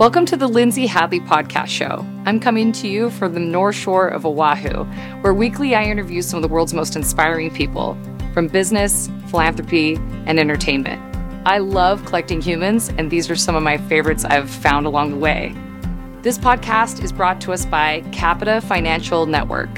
Welcome to the Lindsay Hadley Podcast Show. I'm coming to you from the North Shore of Oahu, where weekly I interview some of the world's most inspiring people from business, philanthropy, and entertainment. I love collecting humans, and these are some of my favorites I've found along the way. This podcast is brought to us by Capita Financial Network.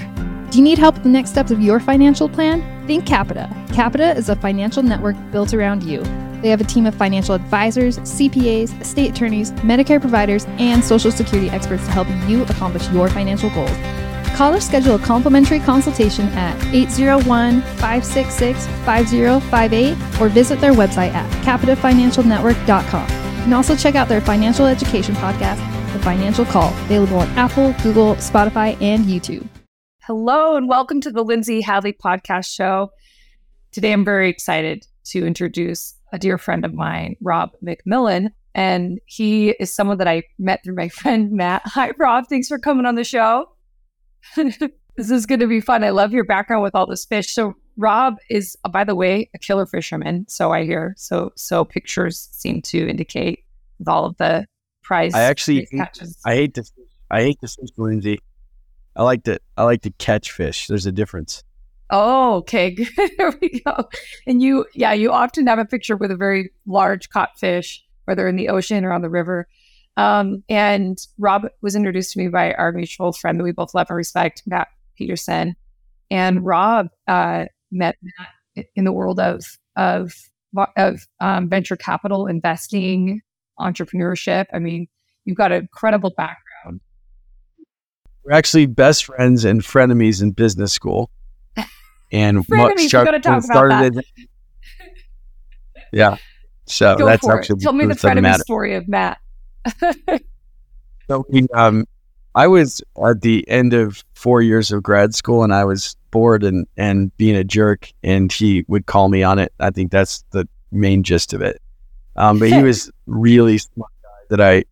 Do you need help with the next steps of your financial plan? Think Capita. Capita is a financial network built around you. They have a team of financial advisors, CPAs, estate attorneys, Medicare providers, and Social Security experts to help you accomplish your financial goals. Call or schedule a complimentary consultation at 801 566 5058 or visit their website at capitafinancialnetwork.com. You can also check out their financial education podcast, The Financial Call, available on Apple, Google, Spotify, and YouTube. Hello, and welcome to the Lindsay Hadley Podcast Show. Today, I'm very excited to introduce a dear friend of mine, Rob McMillan. And he is someone that I met through my friend Matt. Hi, Rob. Thanks for coming on the show. this is going to be fun. I love your background with all this fish. So, Rob is, uh, by the way, a killer fisherman. So I hear. So, so pictures seem to indicate with all of the prize. I actually. I hate to, I hate to fish, Lindsay. I like to, I like to catch fish. There's a difference. Oh, okay. there we go. And you, yeah, you often have a picture with a very large caught fish, whether in the ocean or on the river. Um, and Rob was introduced to me by our mutual friend that we both love and respect, Matt Peterson. And Rob uh, met Matt in the world of of of um, venture capital investing, entrepreneurship. I mean, you've got an incredible background. We're actually best friends and frenemies in business school and Frenemies, start, we talk started that. yeah. So Go that's actually tell me the frenemy story of Matt. so we, um, I was at the end of four years of grad school, and I was bored and and being a jerk, and he would call me on it. I think that's the main gist of it. Um, but he was really smart guy that I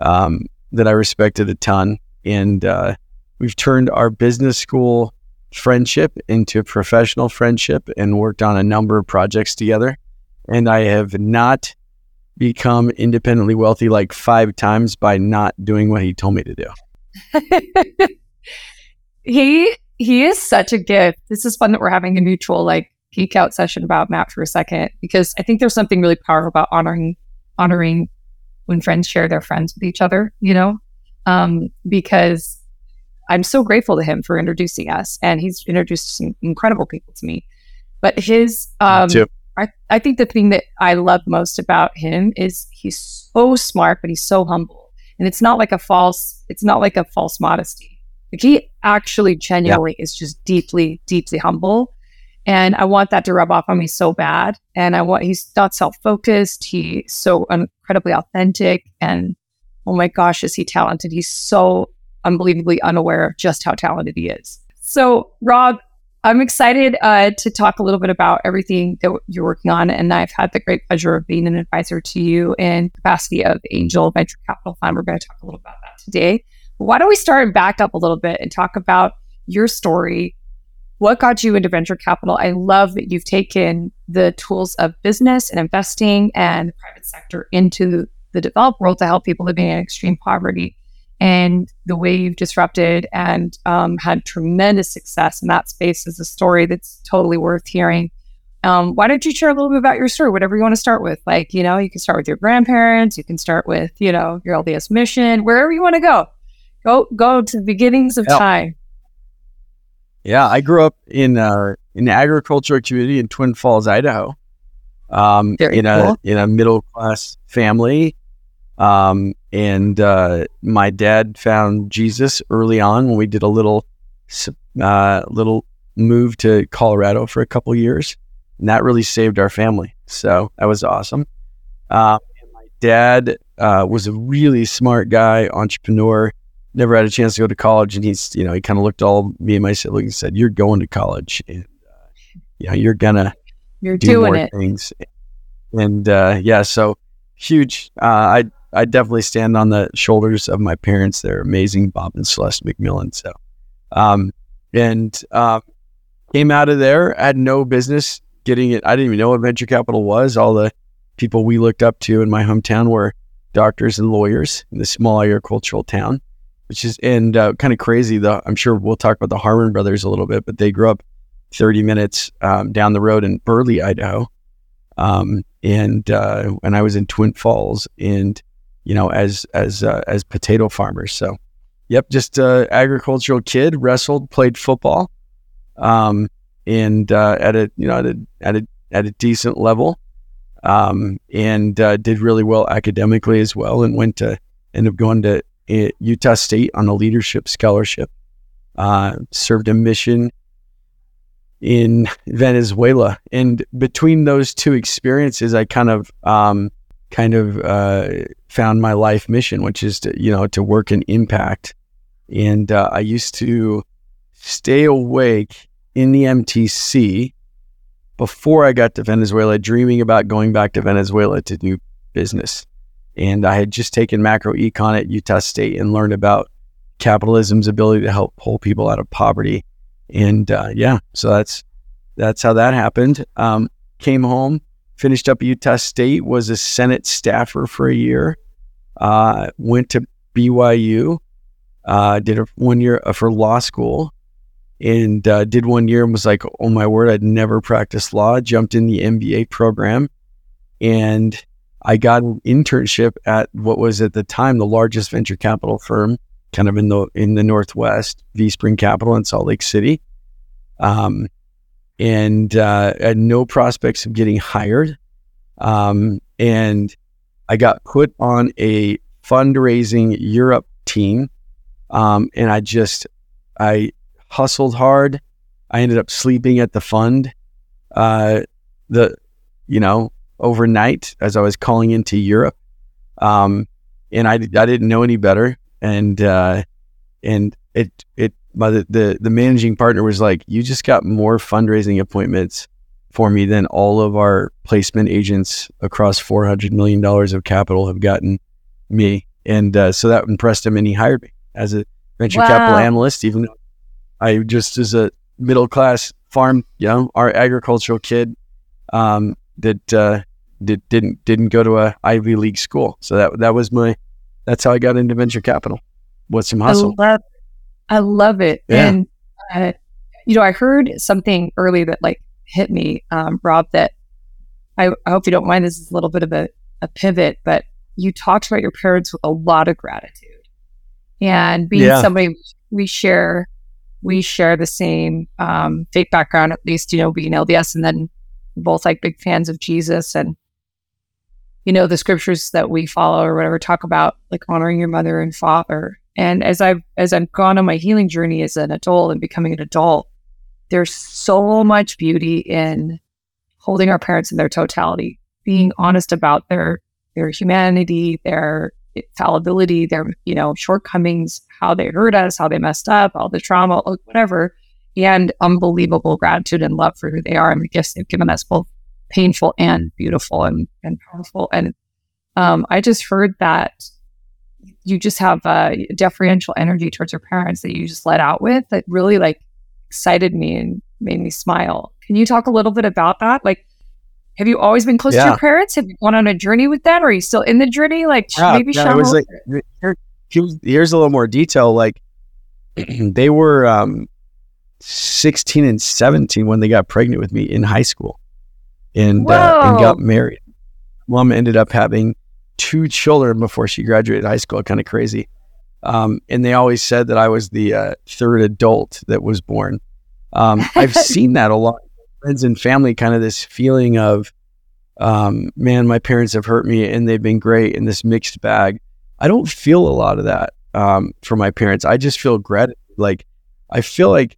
um, that I respected a ton, and uh, we've turned our business school friendship into professional friendship and worked on a number of projects together. And I have not become independently wealthy like five times by not doing what he told me to do. he he is such a gift. This is fun that we're having a mutual like geek out session about Matt for a second because I think there's something really powerful about honoring honoring when friends share their friends with each other, you know? Um, because I'm so grateful to him for introducing us, and he's introduced some incredible people to me. But his, um, I, I think the thing that I love most about him is he's so smart, but he's so humble, and it's not like a false, it's not like a false modesty. Like he actually genuinely yeah. is just deeply, deeply humble. And I want that to rub off on me so bad. And I want, he's not self focused. He's so incredibly authentic. And oh my gosh, is he talented? He's so unbelievably unaware of just how talented he is. So, Rob, I'm excited uh, to talk a little bit about everything that you're working on. And I've had the great pleasure of being an advisor to you in capacity of Angel Venture Capital Fund. We're going to talk a little about that today. But why don't we start back up a little bit and talk about your story? What got you into venture capital? I love that you've taken the tools of business and investing and the private sector into the developed world to help people living in extreme poverty and the way you've disrupted and um, had tremendous success in that space is a story that's totally worth hearing. Um, why don't you share a little bit about your story, whatever you want to start with? Like, you know, you can start with your grandparents, you can start with, you know, your LDS mission, wherever you want to go. Go go to the beginnings of time. Yeah, I grew up in uh, in an agricultural community in Twin Falls, Idaho. Um, in cool. a in a middle class family, um, and uh, my dad found Jesus early on when we did a little uh, little move to Colorado for a couple years, and that really saved our family. So that was awesome. Uh, my dad uh, was a really smart guy, entrepreneur. Never had a chance to go to college, and he's you know he kind of looked all me and my siblings and said, "You're going to college, and uh, you know you're gonna you're do doing more it. things." And uh, yeah, so huge. I I definitely stand on the shoulders of my parents. They're amazing, Bob and Celeste McMillan. So, um, and uh, came out of there. I had no business getting it. I didn't even know what venture capital was. All the people we looked up to in my hometown were doctors and lawyers in this small agricultural town, which is and uh, kind of crazy. The I'm sure we'll talk about the Harmon brothers a little bit, but they grew up 30 minutes um, down the road in Burley, Idaho, um, and uh, when I was in Twin Falls, and you know, as as uh, as potato farmers. So, yep, just a agricultural kid, wrestled, played football, um, and uh, at a you know at a at a at a decent level, um, and uh, did really well academically as well, and went to end up going to uh, Utah State on a leadership scholarship. Uh, served a mission in Venezuela, and between those two experiences, I kind of um, kind of uh, found my life mission, which is to you know to work in impact. And uh, I used to stay awake in the MTC before I got to Venezuela, dreaming about going back to Venezuela to do business. And I had just taken macro econ at Utah State and learned about capitalism's ability to help pull people out of poverty. And uh, yeah, so that's that's how that happened. Um, came home, finished up Utah State, was a Senate staffer for a year, uh, went to BYU, uh, did a one year uh, for law school, and uh, did one year and was like, oh my word, I'd never practiced law. Jumped in the MBA program, and I got an internship at what was at the time the largest venture capital firm, kind of in the in the Northwest, vSpring Capital in Salt Lake City. Um, and uh, no prospects of getting hired. Um, and I got put on a fundraising Europe team. Um, and I just, I hustled hard. I ended up sleeping at the fund, uh, the, you know, overnight as I was calling into Europe. Um, and I, I didn't know any better. And, uh, and it, it my the, the, the managing partner was like, "You just got more fundraising appointments for me than all of our placement agents across four hundred million dollars of capital have gotten me." And uh, so that impressed him, and he hired me as a venture wow. capital analyst. Even though I just as a middle class farm, you know, our agricultural kid um, that uh, did, didn't didn't go to a Ivy League school. So that that was my that's how I got into venture capital. What's some hustle? I love I love it. Yeah. And, uh, you know, I heard something early that like hit me, um, Rob, that I, I, hope you don't mind. This is a little bit of a, a, pivot, but you talked about your parents with a lot of gratitude and being yeah. somebody we share, we share the same, um, faith background, at least, you know, being LDS and then both like big fans of Jesus and, you know, the scriptures that we follow or whatever talk about like honoring your mother and father and as I've as I've gone on my healing journey as an adult and becoming an adult, there's so much beauty in holding our parents in their totality, being honest about their their humanity, their fallibility, their you know shortcomings, how they hurt us, how they messed up, all the trauma, whatever, and unbelievable gratitude and love for who they are and the gifts they've given us, both painful and beautiful and, and powerful. And um, I just heard that you just have a deferential energy towards your parents that you just let out with that really like excited me and made me smile. Can you talk a little bit about that? Like, have you always been close yeah. to your parents? Have you gone on a journey with them? Are you still in the journey? Like, yeah, maybe yeah, was like, here, here's a little more detail. Like, they were um, 16 and 17 when they got pregnant with me in high school and, uh, and got married. Mom ended up having two children before she graduated high school. Kind of crazy. Um, and they always said that I was the uh, third adult that was born. Um, I've seen that a lot. Friends and family, kind of this feeling of, um, man, my parents have hurt me and they've been great in this mixed bag. I don't feel a lot of that um, for my parents. I just feel gratitude. Like I feel like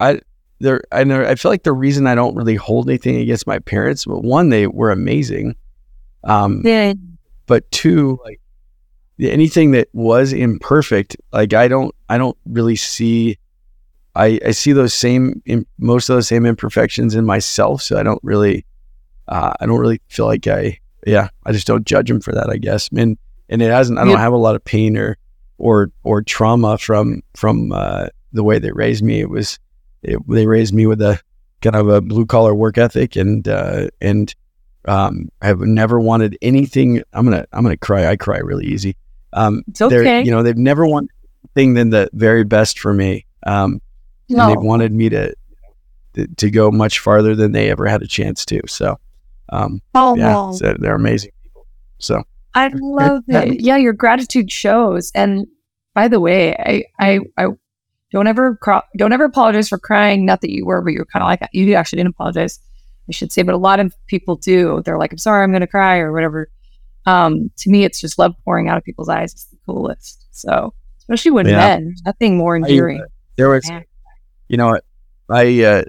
I there. I know. I feel like the reason I don't really hold anything against my parents, but one, they were amazing. Um, yeah but two, like anything that was imperfect, like I don't, I don't really see. I, I see those same, most of those same imperfections in myself. So I don't really, uh, I don't really feel like I, yeah, I just don't judge them for that, I guess. And, and it hasn't, I don't have a lot of pain or, or, or trauma from, from, uh, the way they raised me. It was, it, they raised me with a kind of a blue collar work ethic and, uh, and Um, I've never wanted anything. I'm gonna I'm gonna cry. I cry really easy. Um, it's okay. You know, they've never wanted thing than the very best for me. Um, no. and they wanted me to, to, go much farther than they ever had a chance to. So, um, oh, yeah, so they're amazing people. So I love it. Yeah, your gratitude shows. And by the way, I I, I don't ever cry, don't ever apologize for crying. Not that you were, but you were kind of like you actually didn't apologize. I should say, but a lot of people do. They're like, "I'm sorry, I'm going to cry" or whatever. Um, to me, it's just love pouring out of people's eyes. It's the coolest. So, especially when yeah. men, nothing more endearing. I, there was, you know, I uh,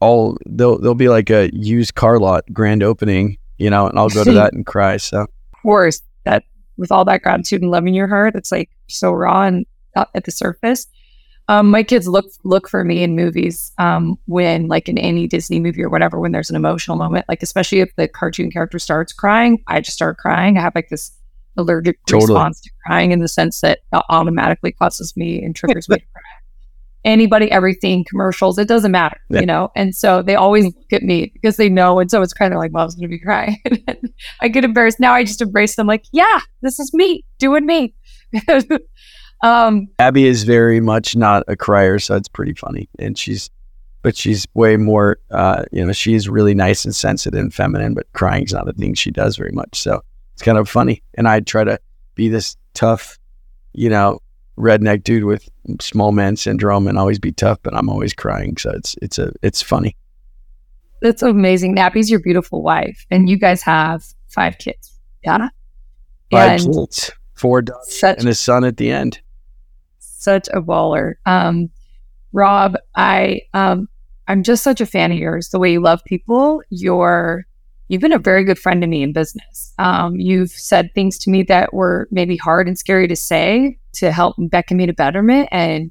all there'll there'll be like a used car lot grand opening, you know, and I'll go to that and cry. So, of course, that with all that gratitude and love in your heart, it's like so raw and at the surface. Um, my kids look look for me in movies um, when, like in any Disney movie or whatever, when there's an emotional moment, like especially if the cartoon character starts crying, I just start crying. I have like this allergic totally. response to crying in the sense that it automatically causes me and triggers me to cry. Anybody, everything, commercials, it doesn't matter, yeah. you know? And so they always look at me because they know. And so it's kind of like, mom's going to be crying. I get embarrassed. Now I just embrace them like, yeah, this is me doing me. Um, Abby is very much not a crier, so it's pretty funny. And she's, but she's way more, uh, you know, she's really nice and sensitive and feminine, but crying's not a thing she does very much. So it's kind of funny. And I try to be this tough, you know, redneck dude with small man syndrome and always be tough, but I'm always crying. So it's, it's a, it's funny. That's amazing. Abby's your beautiful wife, and you guys have five kids. Yeah. Five and kids, four daughters, such, and a son at the end such a baller. Um, Rob, I um, I'm just such a fan of yours. The way you love people, you're you've been a very good friend to me in business. Um, you've said things to me that were maybe hard and scary to say to help beckon me to betterment and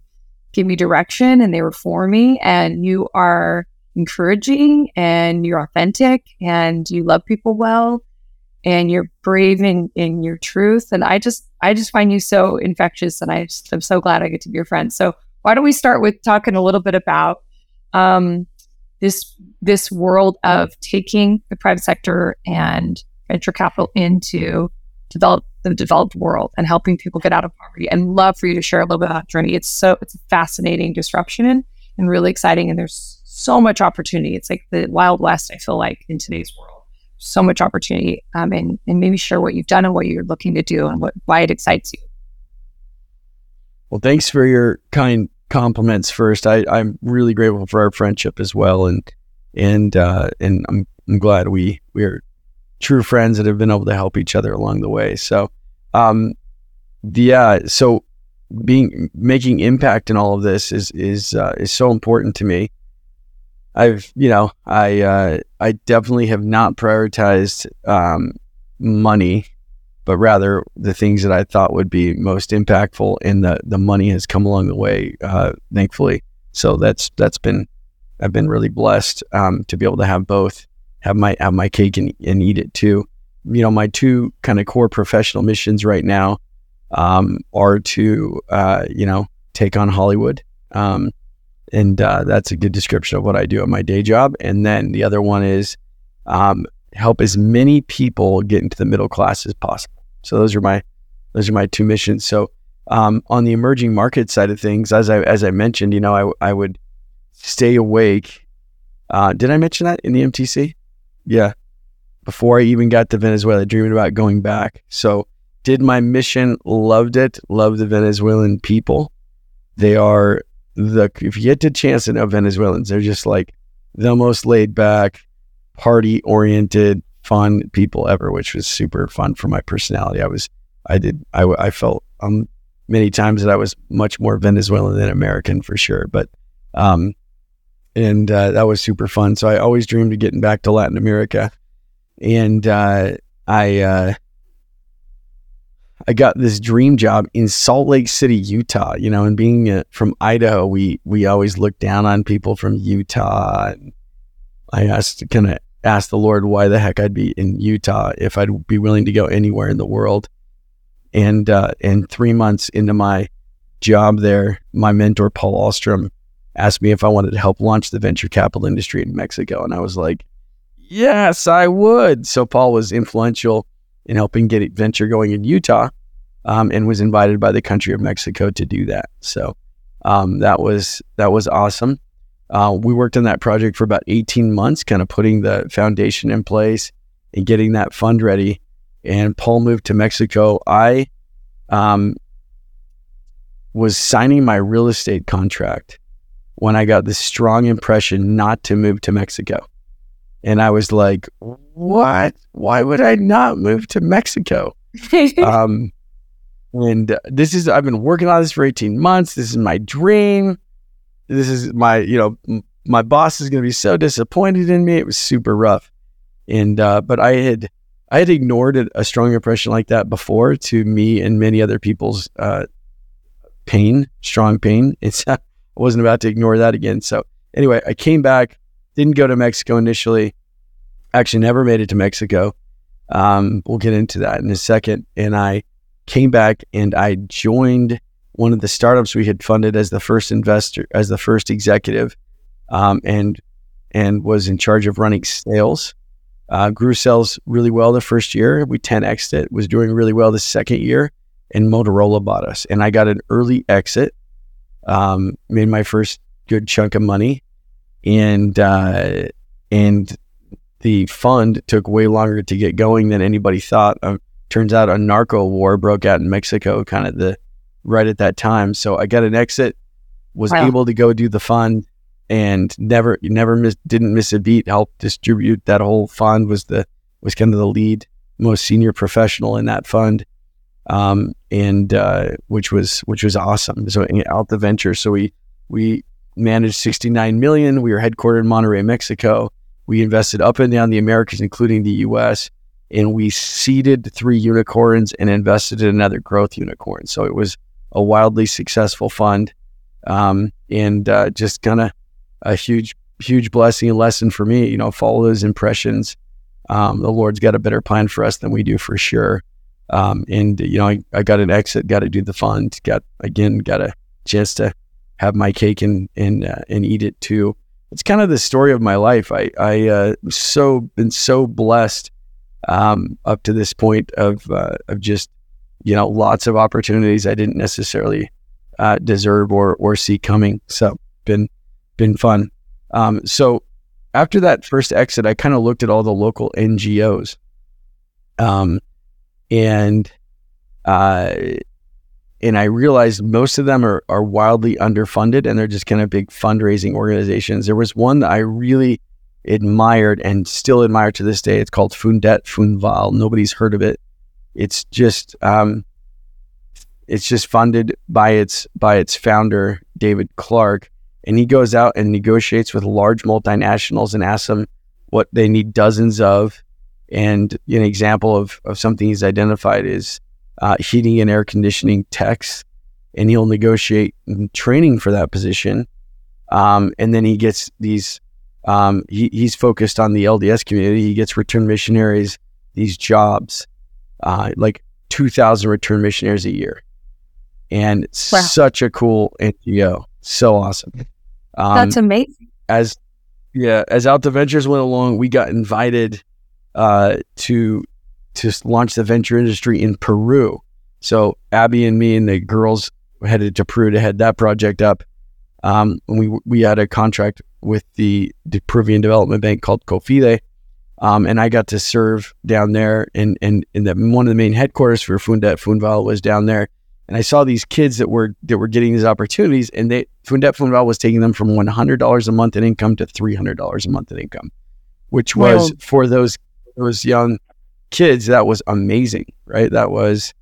give me direction, and they were for me. And you are encouraging, and you're authentic, and you love people well and you're brave in, in your truth. And I just, I just find you so infectious and I just, I'm so glad I get to be your friend. So why don't we start with talking a little bit about, um, this, this world of taking the private sector and venture capital into develop the developed world and helping people get out of poverty and love for you to share a little bit about journey. It's so, it's a fascinating disruption and, and really exciting. And there's so much opportunity. It's like the wild west, I feel like in today's world so much opportunity um, and, and maybe share what you've done and what you're looking to do and what, why it excites you. Well, thanks for your kind compliments first. I, I'm really grateful for our friendship as well. And, and, uh, and I'm, I'm glad we, we are true friends that have been able to help each other along the way. So, um, yeah, so being, making impact in all of this is, is, uh, is so important to me. I've, you know, I, uh, I definitely have not prioritized um, money, but rather the things that I thought would be most impactful, and the the money has come along the way, uh, thankfully. So that's that's been I've been really blessed um, to be able to have both, have my have my cake and, and eat it too. You know, my two kind of core professional missions right now um, are to uh, you know take on Hollywood. Um, and uh, that's a good description of what I do at my day job. And then the other one is um, help as many people get into the middle class as possible. So those are my those are my two missions. So um, on the emerging market side of things, as I as I mentioned, you know, I I would stay awake. Uh, did I mention that in the MTC? Yeah, before I even got to Venezuela, dreaming about going back. So did my mission, loved it, loved the Venezuelan people. They are the if you get to chance to know Venezuelans, they're just like the most laid back, party oriented, fun people ever, which was super fun for my personality. I was, I did, I, I felt um many times that I was much more Venezuelan than American for sure, but um, and uh, that was super fun. So I always dreamed of getting back to Latin America, and uh, I. Uh, I got this dream job in Salt Lake City, Utah. You know, and being uh, from Idaho, we we always look down on people from Utah. I asked kind of asked the Lord why the heck I'd be in Utah if I'd be willing to go anywhere in the world. And uh, and three months into my job there, my mentor Paul Ahlstrom asked me if I wanted to help launch the venture capital industry in Mexico, and I was like, yes, I would. So Paul was influential in helping get venture going in Utah, um, and was invited by the country of Mexico to do that. So um, that was that was awesome. Uh, we worked on that project for about 18 months, kind of putting the foundation in place and getting that fund ready. And Paul moved to Mexico. I um, was signing my real estate contract when I got this strong impression not to move to Mexico. And I was like, what? Why would I not move to Mexico? um, and this is, I've been working on this for 18 months. This is my dream. This is my, you know, my boss is going to be so disappointed in me. It was super rough. And, uh, but I had, I had ignored a strong impression like that before to me and many other people's, uh, pain, strong pain. It's, I wasn't about to ignore that again. So anyway, I came back, didn't go to Mexico initially. Actually, never made it to Mexico. Um, we'll get into that in a second. And I came back and I joined one of the startups we had funded as the first investor, as the first executive, um, and and was in charge of running sales. Uh, grew sales really well the first year. We 10x it. Was doing really well the second year, and Motorola bought us, and I got an early exit. Um, made my first good chunk of money, and uh, and the fund took way longer to get going than anybody thought. Turns out a narco war broke out in Mexico, kind of the right at that time. So I got an exit, was wow. able to go do the fund, and never never miss, didn't miss a beat. Helped distribute that whole fund. Was the was kind of the lead, most senior professional in that fund, um, and uh, which was which was awesome. So Alta Venture, so we we managed 69 million. We were headquartered in Monterrey, Mexico. We invested up and down the Americas, including the US, and we seeded three unicorns and invested in another growth unicorn. So it was a wildly successful fund um, and uh, just kind of a huge, huge blessing and lesson for me. You know, follow those impressions. Um, the Lord's got a better plan for us than we do for sure. Um, and you know, I, I, got an exit, got to do the fund, got again, got a chance to have my cake and and uh, and eat it too. It's kind of the story of my life. I I uh, so been so blessed um, up to this point of uh, of just you know lots of opportunities I didn't necessarily uh, deserve or or see coming. So been been fun. Um, so after that first exit, I kind of looked at all the local NGOs, um, and uh, and I realized most of them are, are wildly underfunded and they're just kind of big fundraising organizations. There was one that I really admired and still admired to this day. It's called Fundet Funval. Nobody's heard of it. It's just um, it's just funded by its by its founder David Clark, and he goes out and negotiates with large multinationals and asks them what they need dozens of. And an example of, of something he's identified is uh, heating and air conditioning techs, and he'll negotiate training for that position. Um, and then he gets these. Um, he, he's focused on the LDS community. He gets return missionaries these jobs, uh, like two thousand return missionaries a year, and wow. such a cool NGO. So awesome. Um, That's amazing. As yeah, as Alta Ventures went along, we got invited uh, to to launch the venture industry in Peru. So Abby and me and the girls headed to Peru to head that project up. Um, we we had a contract with the, the Peruvian Development Bank called COFIDE, um, and I got to serve down there. And and in the one of the main headquarters for Fundet Funval was down there. And I saw these kids that were that were getting these opportunities, and they Fundet Funval was taking them from one hundred dollars a month in income to three hundred dollars a month in income, which was well, for those those young kids, that was amazing, right? That was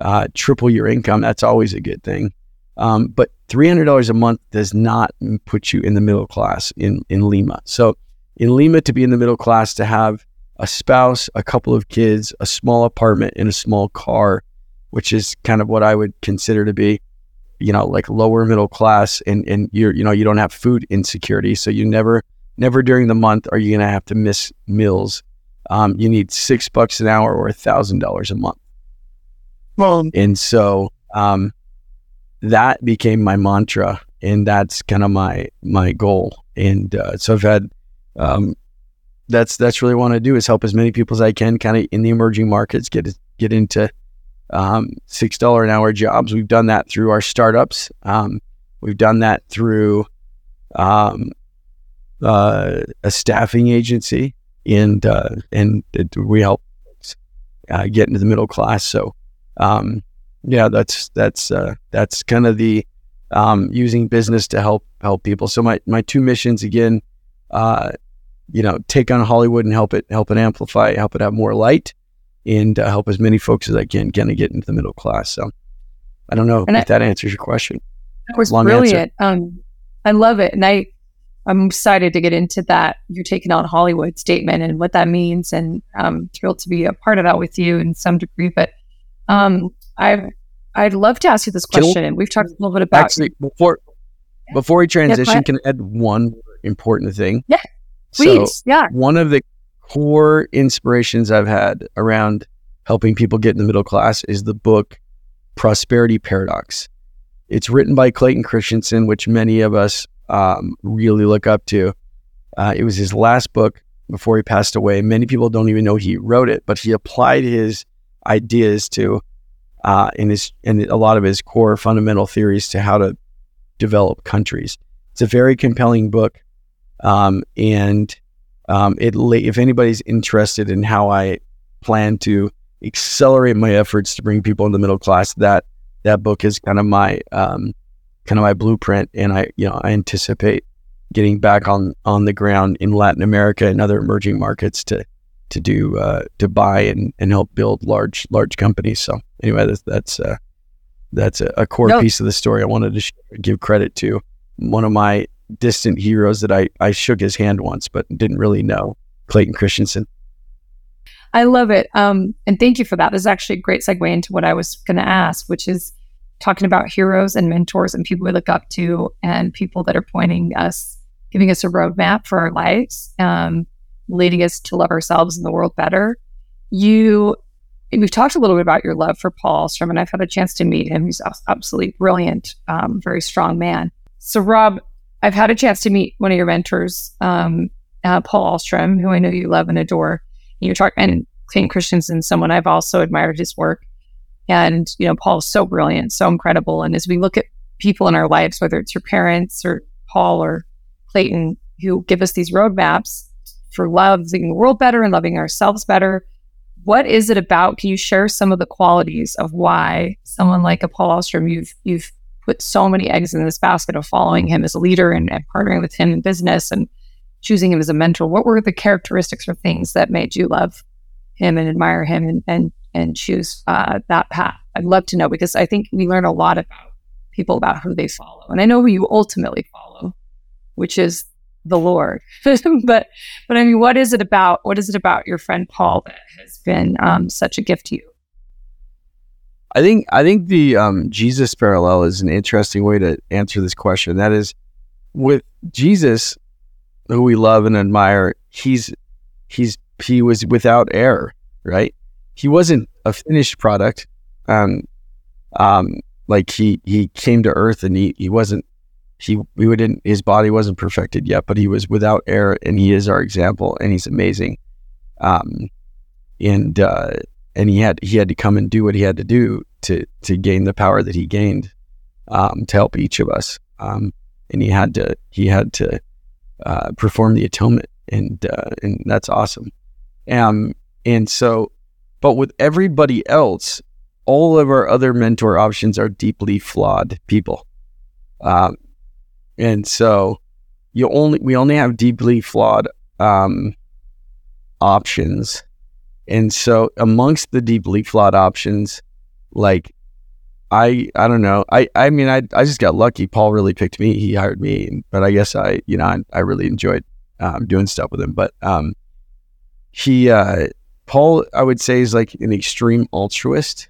uh, triple your income. That's always a good thing. Um, but $300 a month does not put you in the middle class in, in Lima. So in Lima, to be in the middle class, to have a spouse, a couple of kids, a small apartment, and a small car, which is kind of what I would consider to be, you know, like lower middle class, and and you're you know you don't have food insecurity, so you never never during the month are you going to have to miss meals um, you need six bucks an hour or a thousand dollars a month. Well, and so um, that became my mantra, and that's kind of my my goal. And uh, so I've had um, that's that's really what I do is help as many people as I can, kind of in the emerging markets, get get into um, six dollar an hour jobs. We've done that through our startups. Um, we've done that through um, uh, a staffing agency, and uh, and it, we help uh, get into the middle class. So um, yeah, that's that's uh, that's kind of the um, using business to help help people. So my my two missions again, uh, you know, take on Hollywood and help it help it amplify, help it have more light, and uh, help as many folks as I can kind of get into the middle class. So I don't know and if I, that answers your question. That was Long brilliant. Um, I love it, and I I'm excited to get into that. You're taking on Hollywood statement and what that means, and I'm thrilled to be a part of that with you in some degree. But um, I I'd love to ask you this question, and we've talked a little bit about actually before before we transition. Yeah, can I add one important thing? Yeah, please. So yeah, one of the core inspirations I've had around helping people get in the middle class is the book Prosperity Paradox. It's written by Clayton Christensen, which many of us um, really look up to. Uh, it was his last book before he passed away. Many people don't even know he wrote it, but he applied his ideas to uh, in his in a lot of his core fundamental theories to how to develop countries. It's a very compelling book, um, and um, it if anybody's interested in how I plan to accelerate my efforts to bring people in the middle class, that that book is kind of my um, kind of my blueprint, and I you know I anticipate getting back on on the ground in Latin America and other emerging markets to to do uh, to buy and, and help build large large companies. So anyway, that's that's uh, that's a, a core no. piece of the story. I wanted to sh- give credit to one of my distant heroes that I I shook his hand once, but didn't really know Clayton Christensen. I love it, um, and thank you for that. This is actually a great segue into what I was going to ask, which is talking about heroes and mentors and people we look up to and people that are pointing us, giving us a roadmap for our lives, um, leading us to love ourselves and the world better. You, we've talked a little bit about your love for Paul and I've had a chance to meet him. He's absolutely brilliant, um, very strong man. So, Rob, I've had a chance to meet one of your mentors, um, uh, Paul Ahlstrom, who I know you love and adore. You talk and Clayton Christensen, someone I've also admired his work. And, you know, Paul is so brilliant, so incredible. And as we look at people in our lives, whether it's your parents or Paul or Clayton, who give us these roadmaps for loving the world better and loving ourselves better, what is it about? Can you share some of the qualities of why someone like a Paul Ahlstrom, you've you've put so many eggs in this basket of following him as a leader and, and partnering with him in business and choosing him as a mentor? What were the characteristics or things that made you love him and admire him and, and and choose uh, that path? I'd love to know because I think we learn a lot about people about who they follow, and I know who you ultimately follow, which is the Lord. but but I mean, what is it about? What is it about your friend Paul that has been um, such a gift to you? I think I think the um, Jesus parallel is an interesting way to answer this question. That is, with Jesus, who we love and admire, he's he's he was without error, right? he wasn't a finished product. Um, um, like he he came to Earth and he he wasn't he we didn't his body wasn't perfected yet, but he was without error and he is our example and he's amazing. Um, and uh, and he had he had to come and do what he had to do to to gain the power that he gained um, to help each of us. Um, and he had to he had to uh, perform the atonement, and uh, and that's awesome. Um, and so but with everybody else, all of our other mentor options are deeply flawed people. Um, and so you only we only have deeply flawed um, options. And so amongst the deeply flawed options, like I I don't know. I I mean I I just got lucky. Paul really picked me. He hired me, but I guess I you know I, I really enjoyed um, doing stuff with him. But um, he uh, Paul, I would say, is like an extreme altruist.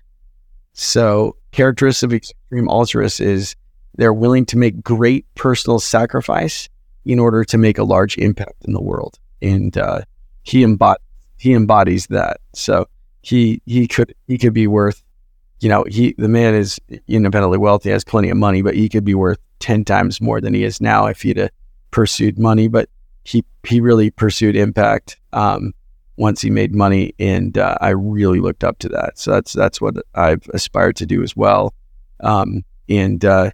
So, characteristic of extreme altruist is they're willing to make great personal sacrifice in order to make a large impact in the world, and uh, he embod- he embodies that. So he he could he could be worth, you know, he the man is independently wealthy, has plenty of money, but he could be worth ten times more than he is now if he'd have pursued money. But he he really pursued impact um, once he made money, and uh, I really looked up to that. So that's that's what I've aspired to do as well. Um, and uh,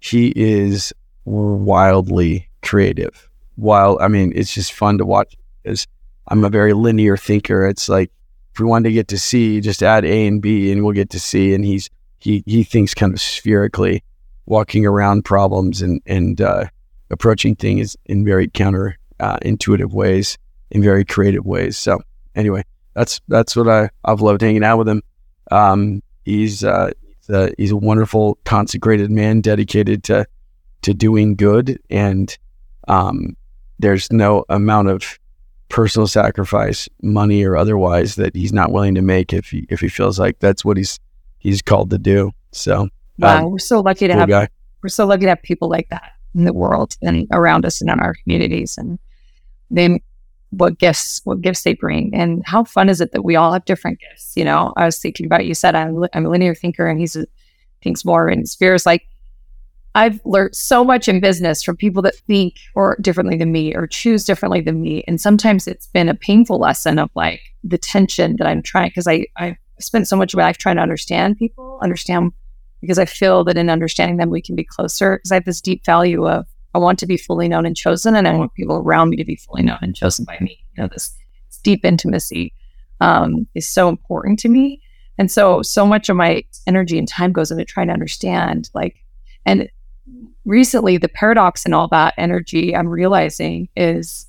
he is wildly creative. While I mean, it's just fun to watch because I'm a very linear thinker. It's like if we wanted to get to C, just add A and B, and we'll get to C. And he's he he thinks kind of spherically, walking around problems and and uh, approaching things in very counter uh, intuitive ways, in very creative ways. So anyway, that's that's what I I've loved hanging out with him. Um, he's uh, he's, a, he's a wonderful, consecrated man, dedicated to to doing good, and um, there's no amount of personal sacrifice, money or otherwise, that he's not willing to make if he if he feels like that's what he's he's called to do. So wow, um, we're so lucky to cool have guy. we're so lucky to have people like that in the world and around us and in our communities and they what gifts what gifts they bring. And how fun is it that we all have different gifts you know? I was thinking about you said i'm, I'm a linear thinker and he's a, thinks more in spheres. Like i've learned so much in business from people that think or differently than me or choose differently than me. And sometimes it's been a painful lesson of like the tension that i'm trying because i i spent so much of my life trying to understand people understand because I feel that in understanding them, we can be closer. Because I have this deep value of I want to be fully known and chosen, and I want people around me to be fully known and chosen by me. You know, this, this deep intimacy um, is so important to me. And so, so much of my energy and time goes into trying to understand, like, and recently the paradox and all that energy I'm realizing is,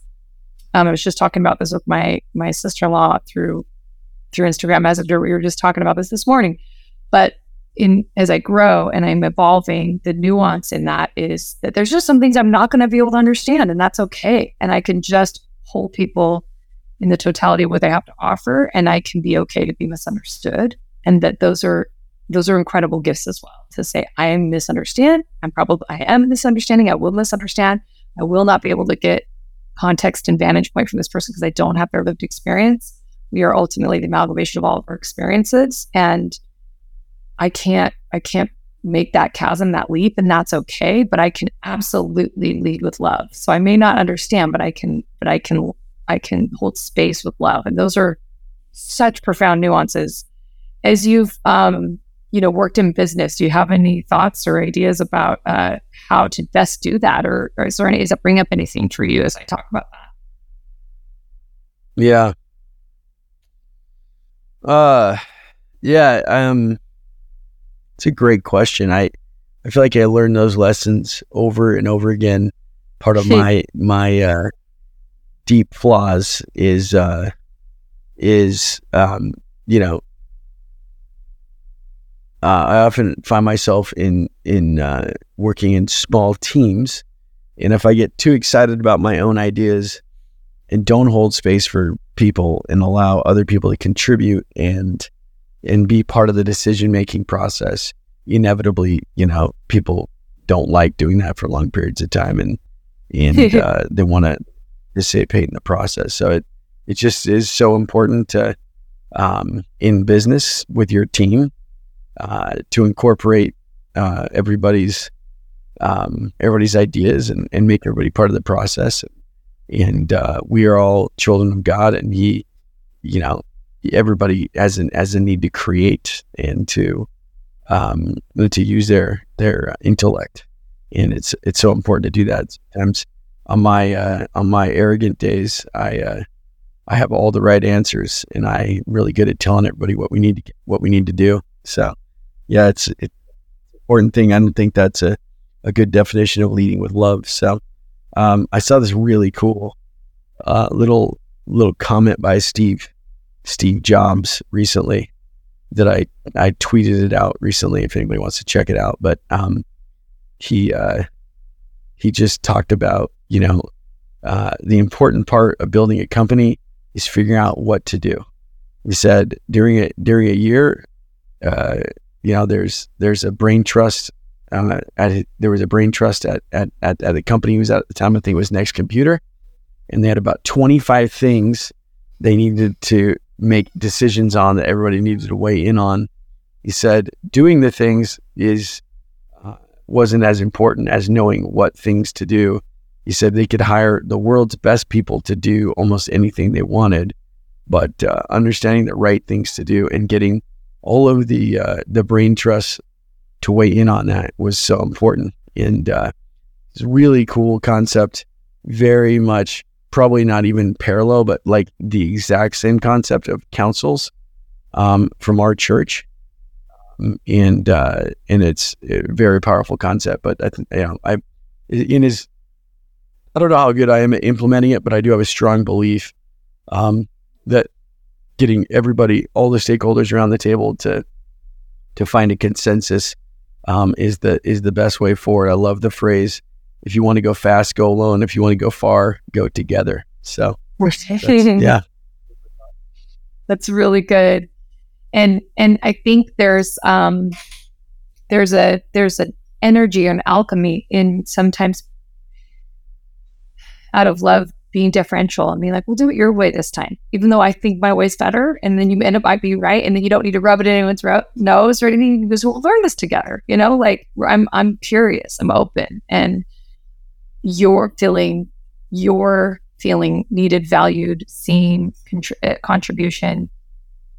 um, I was just talking about this with my my sister in law through through Instagram Messenger. We were just talking about this this morning, but in as I grow and I'm evolving, the nuance in that is that there's just some things I'm not going to be able to understand, and that's okay. And I can just hold people in the totality of what they have to offer, and I can be okay to be misunderstood, and that those are those are incredible gifts as well. To say I am misunderstand, I'm probably I am misunderstanding, I will misunderstand, I will not be able to get context and vantage point from this person because I don't have their lived experience. We are ultimately the amalgamation of all of our experiences, and I can't I can't make that chasm, that leap, and that's okay. But I can absolutely lead with love. So I may not understand, but I can but I can I can hold space with love. And those are such profound nuances. As you've um, you know, worked in business, do you have any thoughts or ideas about uh, how to best do that? Or, or is there any, does that bring up anything for you as I talk about that? Yeah. Uh, yeah. Um, it's a great question. I I feel like I learned those lessons over and over again. Part of my my uh, deep flaws is uh, is um, you know uh, I often find myself in in uh, working in small teams, and if I get too excited about my own ideas and don't hold space for people and allow other people to contribute and and be part of the decision making process, inevitably, you know, people don't like doing that for long periods of time, and and uh, they want to participate in the process. So it it just is so important to um, in business with your team uh, to incorporate uh, everybody's um, everybody's ideas and, and make everybody part of the process. And uh, we are all children of God, and He you know, everybody has an a need to create and to um, to use their their intellect, and it's it's so important to do that. Sometimes on my uh, on my arrogant days, I uh, I have all the right answers, and I'm really good at telling everybody what we need to what we need to do. So, yeah, it's it's an important thing. I don't think that's a a good definition of leading with love. So, um, I saw this really cool uh, little little comment by Steve Steve Jobs recently that I I tweeted it out recently if anybody wants to check it out. But um, he uh, he just talked about you know uh, the important part of building a company is figuring out what to do. He said during a during a year, uh, you know, there's there's a brain trust. Uh, at there was a brain trust at, at, at, at the company he was at at the time. I think it was Next Computer, and they had about 25 things they needed to make decisions on that everybody needed to weigh in on. He said doing the things is uh, wasn't as important as knowing what things to do he said they could hire the world's best people to do almost anything they wanted, but uh, understanding the right things to do and getting all of the uh, the brain trust to weigh in on that was so important. And uh, it's a really cool concept. Very much, probably not even parallel, but like the exact same concept of councils um, from our church. Um, and uh, and it's a very powerful concept. But I think you know, I in his, I don't know how good I am at implementing it, but I do have a strong belief um, that getting everybody, all the stakeholders around the table to to find a consensus um, is the is the best way forward. I love the phrase: "If you want to go fast, go alone. If you want to go far, go together." So, that's, yeah, that's really good. And and I think there's um there's a there's an energy and alchemy in sometimes out of love being differential and being like, we'll do it your way this time, even though I think my way's better. And then you end up might be right. And then you don't need to rub it in anyone's ro- nose or anything because we'll learn this together. You know, like I'm, I'm curious, I'm open and you're feeling, you're feeling needed, valued, seen, uh, contribution.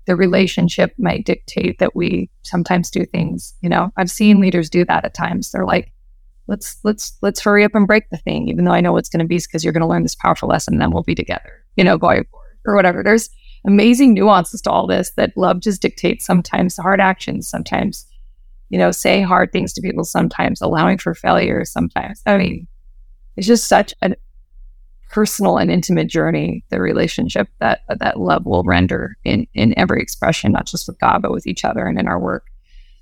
The relationship might dictate that we sometimes do things, you know, I've seen leaders do that at times. They're like, let's let's let's hurry up and break the thing, even though I know it's going to be because you're going to learn this powerful lesson, and then we'll be together, you know, going or whatever. There's amazing nuances to all this that love just dictates sometimes hard actions, sometimes, you know, say hard things to people, sometimes allowing for failure, sometimes. I mean, it's just such a personal and intimate journey, the relationship that that love will render in in every expression, not just with God, but with each other and in our work.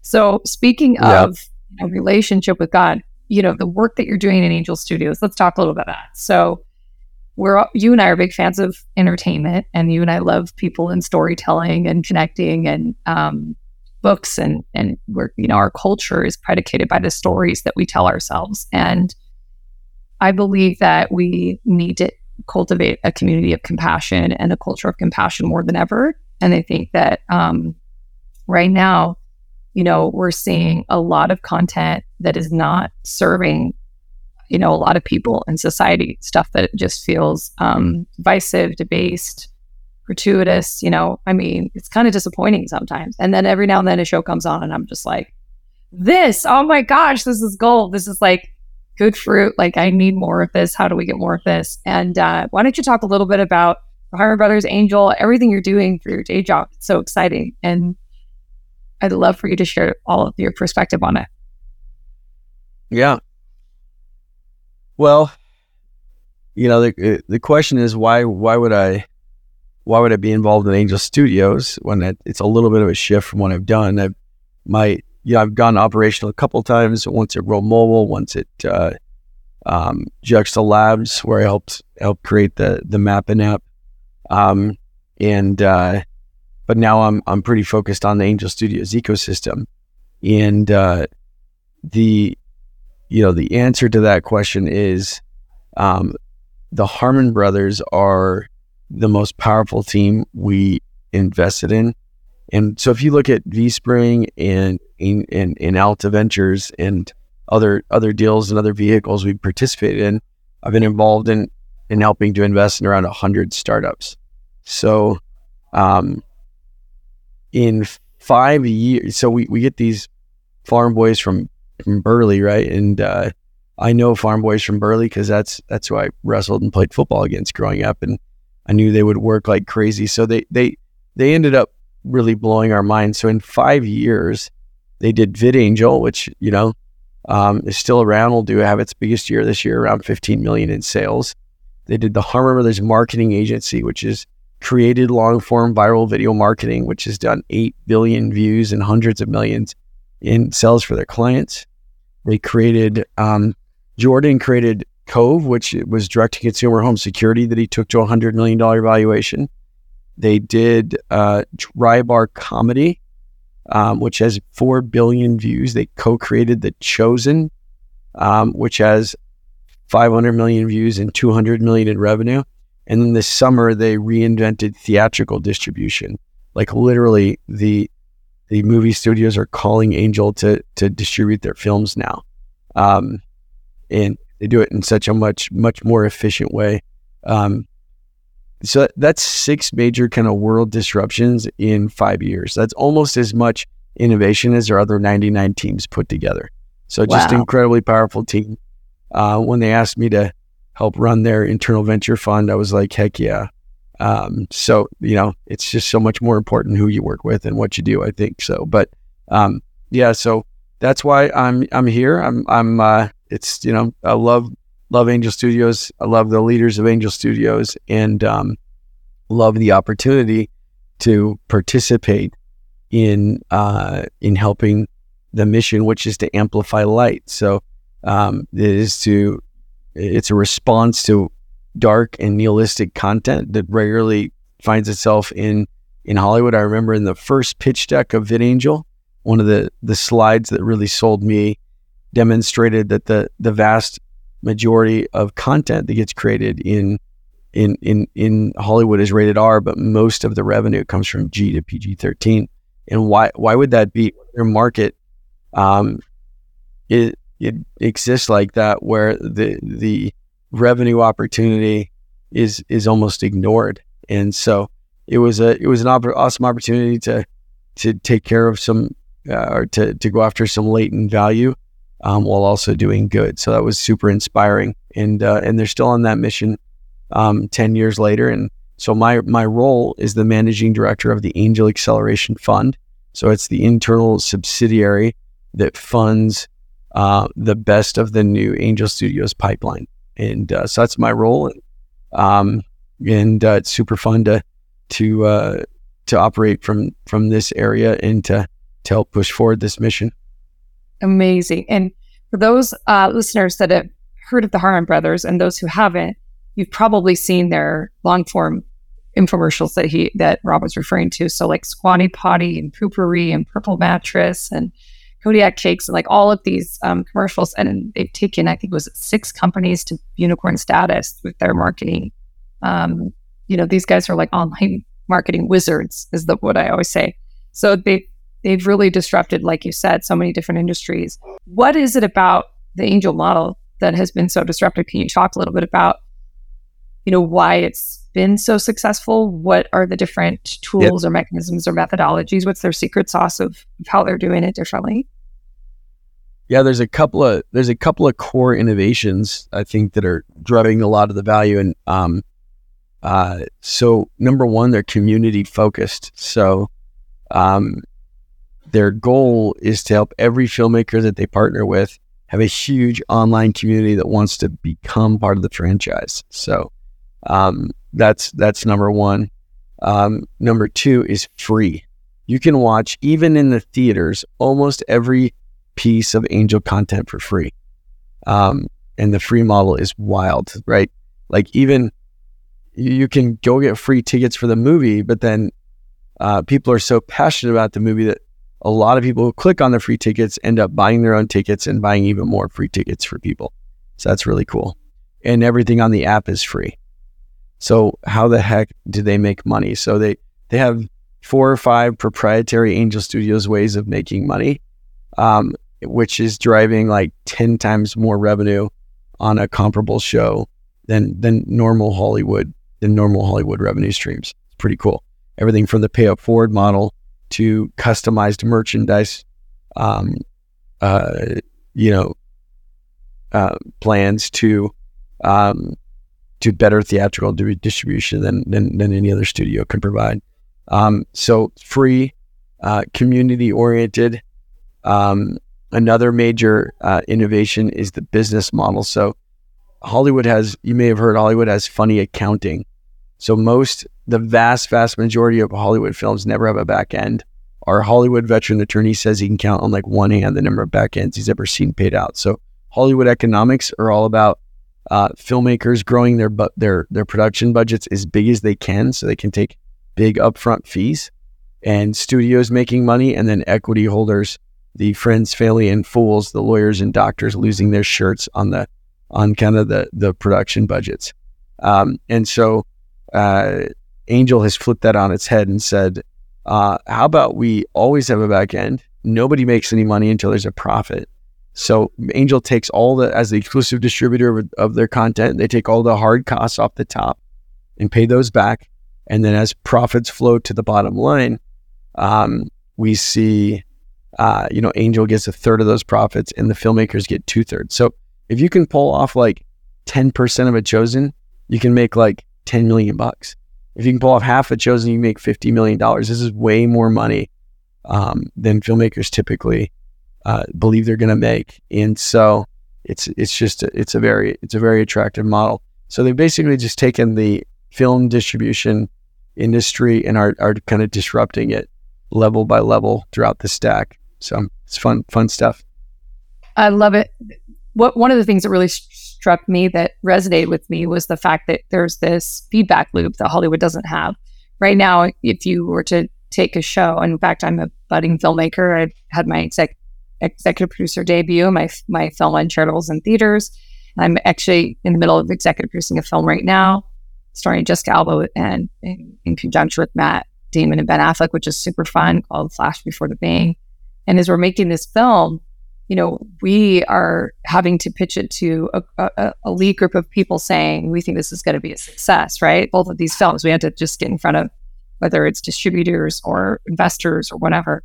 So speaking of a relationship with God, you know, the work that you're doing in Angel Studios. Let's talk a little bit about that. So, we're you and I are big fans of entertainment, and you and I love people and storytelling and connecting and um, books, and and we're you know our culture is predicated by the stories that we tell ourselves, and I believe that we need to cultivate a community of compassion and a culture of compassion more than ever. And I think that um, right now you know, we're seeing a lot of content that is not serving, you know, a lot of people in society, stuff that just feels um, divisive, debased, gratuitous. You know, I mean, it's kind of disappointing sometimes. And then every now and then a show comes on and I'm just like, this, oh my gosh, this is gold. This is like good fruit. Like, I need more of this. How do we get more of this? And uh, why don't you talk a little bit about Harmon Brothers, Angel, everything you're doing for your day job? It's so exciting. And I'd love for you to share all of your perspective on it. Yeah. Well, you know, the the question is why why would I why would I be involved in Angel Studios when it, it's a little bit of a shift from what I've done? I've my you know I've gone operational a couple times. Once at Roll Mobile, once at uh, um, Juxta Labs, where I helped help create the the map and app, um, and uh, but now I'm I'm pretty focused on the Angel Studios ecosystem, and uh, the you know the answer to that question is um, the Harmon brothers are the most powerful team we invested in, and so if you look at vSpring and and and, Alta Ventures and other other deals and other vehicles we've participated in, I've been involved in in helping to invest in around hundred startups. So um, in five years, so we, we get these farm boys from, from Burley, right? And uh, I know farm boys from Burley because that's that's who I wrestled and played football against growing up, and I knew they would work like crazy. So they they they ended up really blowing our minds. So in five years, they did VidAngel, which you know um, is still around. Will do have its biggest year this year, around 15 million in sales. They did the Harmon Brothers Marketing Agency, which is created long form viral video marketing, which has done 8 billion views and hundreds of millions in sales for their clients. They created, um, Jordan created Cove, which was direct to consumer home security that he took to a $100 million valuation. They did uh, Dry Bar Comedy, um, which has 4 billion views. They co created The Chosen, um, which has 500 million views and 200 million in revenue. And then this summer they reinvented theatrical distribution. Like literally the the movie studios are calling Angel to to distribute their films now. Um, and they do it in such a much much more efficient way. Um, so that's six major kind of world disruptions in five years. That's almost as much innovation as our other 99 teams put together. So just wow. incredibly powerful team. Uh, when they asked me to help run their internal venture fund, I was like, heck yeah. Um, so you know, it's just so much more important who you work with and what you do. I think so. But um, yeah, so that's why I'm I'm here. I'm I'm uh, it's you know I love love Angel Studios. I love the leaders of Angel Studios and um, love the opportunity to participate in uh, in helping the mission, which is to amplify light. So um, it is to it's a response to dark and nihilistic content that regularly finds itself in in Hollywood. I remember in the first pitch deck of VidAngel, one of the the slides that really sold me demonstrated that the the vast majority of content that gets created in in in in Hollywood is rated R, but most of the revenue comes from G to PG thirteen. And why why would that be? Their market, um, it it exists like that where the the revenue opportunity is is almost ignored, and so it was a it was an op- awesome opportunity to to take care of some uh, or to to go after some latent value um, while also doing good. So that was super inspiring, and uh, and they're still on that mission um, ten years later. And so my my role is the managing director of the Angel Acceleration Fund. So it's the internal subsidiary that funds uh, the best of the new Angel Studios pipeline, and uh, so that's my role. And, um, and uh, it's super fun to to uh, to operate from from this area and to to help push forward this mission. Amazing. And for those uh, listeners that have heard of the Harmon brothers and those who haven't, you've probably seen their long form infomercials that he that Rob was referring to. So like Squatty Potty and Poo-Pourri and Purple Mattress and Kodiak Cakes and like all of these um, commercials. And they've taken, I think was six companies to unicorn status with their marketing. Um, you know, these guys are like online marketing wizards, is the what I always say. So they they've really disrupted, like you said, so many different industries. What is it about the angel model that has been so disruptive? Can you talk a little bit about, you know, why it's been so successful? What are the different tools yep. or mechanisms or methodologies? What's their secret sauce of, of how they're doing it differently? Yeah, there's a couple of there's a couple of core innovations I think that are driving a lot of the value. And um, uh, so number one, they're community focused. So um, their goal is to help every filmmaker that they partner with have a huge online community that wants to become part of the franchise. So um, that's that's number one. Um, number two is free. You can watch even in the theaters almost every piece of Angel content for free. Um, and the free model is wild, right? Like even you can go get free tickets for the movie, but then uh, people are so passionate about the movie that a lot of people who click on the free tickets end up buying their own tickets and buying even more free tickets for people. So that's really cool. And everything on the app is free. So how the heck do they make money? So they they have four or five proprietary Angel Studios ways of making money, um, which is driving like ten times more revenue on a comparable show than than normal Hollywood than normal Hollywood revenue streams. It's pretty cool. Everything from the pay up forward model to customized merchandise, um, uh, you know, uh, plans to um, to better theatrical distribution than, than, than any other studio can provide. Um, so free, uh, community oriented. Um, another major uh, innovation is the business model. So Hollywood has, you may have heard, Hollywood has funny accounting. So most, the vast, vast majority of Hollywood films never have a back end. Our Hollywood veteran attorney says he can count on like one hand the number of back ends he's ever seen paid out. So Hollywood economics are all about uh, filmmakers growing their bu- their their production budgets as big as they can, so they can take big upfront fees, and studios making money, and then equity holders, the friends, family, and fools, the lawyers and doctors losing their shirts on the on kind of the the production budgets. Um, and so uh, Angel has flipped that on its head and said, uh, "How about we always have a back end? Nobody makes any money until there's a profit, So Angel takes all the as the exclusive distributor of, of their content, they take all the hard costs off the top and pay those back. And then as profits flow to the bottom line, um, we see, uh, you know, Angel gets a third of those profits and the filmmakers get two thirds. So if you can pull off like 10% of a chosen, you can make like 10 million bucks. If you can pull off half a chosen, you make $50 million. This is way more money um, than filmmakers typically uh, believe they're going to make. And so it's, it's just, a, it's a very, it's a very attractive model. So they've basically just taken the film distribution industry and are, are kind of disrupting it level by level throughout the stack. So it's fun, fun stuff. I love it. What one of the things that really struck me that resonated with me was the fact that there's this feedback loop that Hollywood doesn't have. Right now, if you were to take a show, in fact, I'm a budding filmmaker. I had my exec, executive producer debut. My my film on charitable in theaters. I'm actually in the middle of executive producing a film right now starring Jessica Alba and in, in conjunction with Matt Damon and Ben Affleck, which is super fun, called Flash Before the Bang. And as we're making this film, you know, we are having to pitch it to a, a, a lead group of people saying, we think this is going to be a success, right? Both of these films, we had to just get in front of whether it's distributors or investors or whatever.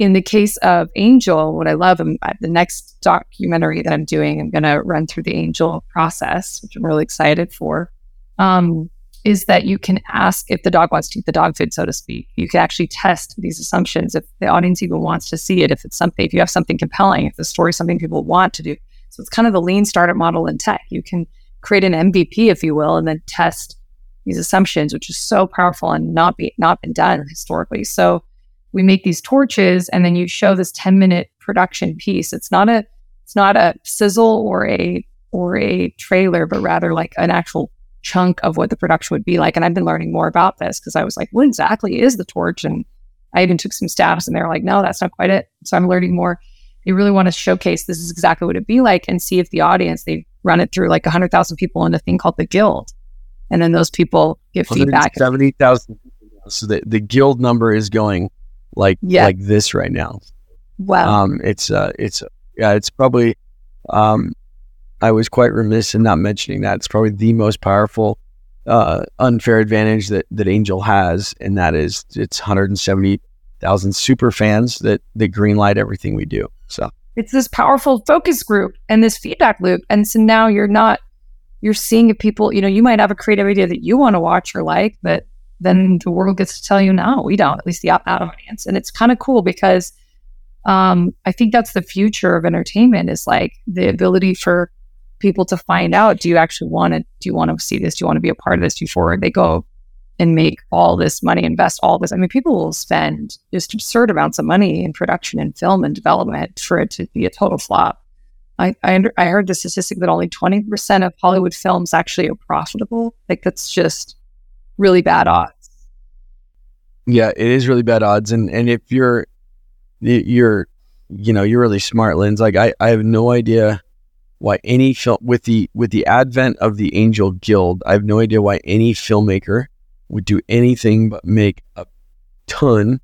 In the case of Angel, what I love, um, the next documentary that I'm doing, I'm going to run through the Angel process, which I'm really excited for um, is that you can ask if the dog wants to eat the dog food, so to speak. You can actually test these assumptions if the audience even wants to see it, if it's something, if you have something compelling, if the story is something people want to do. So it's kind of the lean startup model in tech. You can create an MVP, if you will, and then test these assumptions, which is so powerful and not be not been done historically. So we make these torches and then you show this 10 minute production piece. It's not a it's not a sizzle or a or a trailer, but rather like an actual chunk of what the production would be like. And I've been learning more about this because I was like, what exactly is the torch? And I even took some stabs and they're like, no, that's not quite it. So I'm learning more. They really want to showcase this is exactly what it'd be like and see if the audience, they run it through like 100,000 people in a thing called the Guild. And then those people give feedback. 70,000. So the, the Guild number is going like yeah. like this right now. Wow. Um, it's, uh, it's, yeah, it's probably, um, I was quite remiss in not mentioning that. It's probably the most powerful uh, unfair advantage that that Angel has, and that is it's 170,000 super fans that that greenlight everything we do. So it's this powerful focus group and this feedback loop, and so now you're not you're seeing if people you know you might have a creative idea that you want to watch or like, but then the world gets to tell you no, we don't. At least the out audience, and it's kind of cool because um, I think that's the future of entertainment is like the ability for people to find out do you actually want to do you want to see this? Do you want to be a part of this? Before they go and make all this money invest all this. I mean people will spend just absurd amounts of money in production and film and development for it to be a total flop. I i, under, I heard the statistic that only 20% of hollywood films actually are profitable. Like that's just really bad odds. Yeah it is really bad odds. And and if you're you're you know you're really smart lens like i i have no idea why any film with the with the advent of the Angel Guild, I have no idea why any filmmaker would do anything but make a ton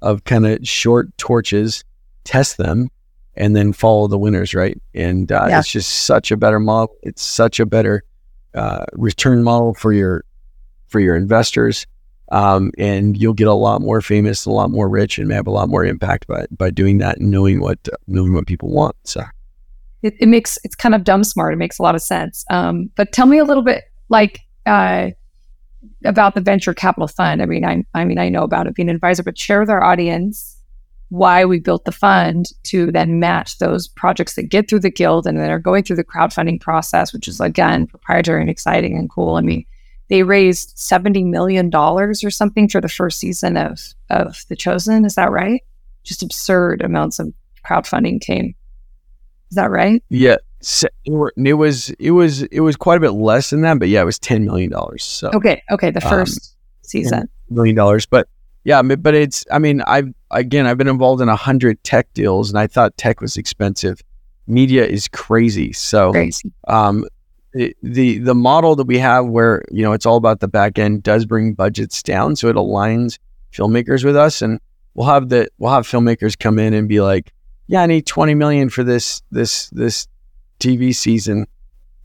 of kind of short torches, test them, and then follow the winners, right? And uh, yeah. it's just such a better model. It's such a better uh, return model for your for your investors, um, and you'll get a lot more famous, a lot more rich, and have a lot more impact by by doing that and knowing what uh, knowing what people want. So it, it, makes it's kind of dumb smart. It makes a lot of sense. Um, but tell me a little bit like uh, about the venture capital fund. I mean, I, I mean, I know about it being an advisor, but share with our audience why we built the fund to then match those projects that get through the guild and that are going through the crowdfunding process, which is again proprietary and exciting and cool. I mean, they raised seventy million dollars or something for the first season of of The Chosen. Is that right? Just absurd amounts of crowdfunding came is that right? Yeah. It was it was it was quite a bit less than that, but yeah, it was ten million dollars. So okay, okay, the um, first um, season, million dollars. But yeah, but it's I mean I've again I've been involved in a hundred tech deals, and I thought tech was expensive. Media is crazy, so crazy. Um, the, the the model that we have where you know it's all about the back end does bring budgets down, so it aligns filmmakers with us, and we'll have the we'll have filmmakers come in and be like, yeah, I need 20 million for this, this, this TV season.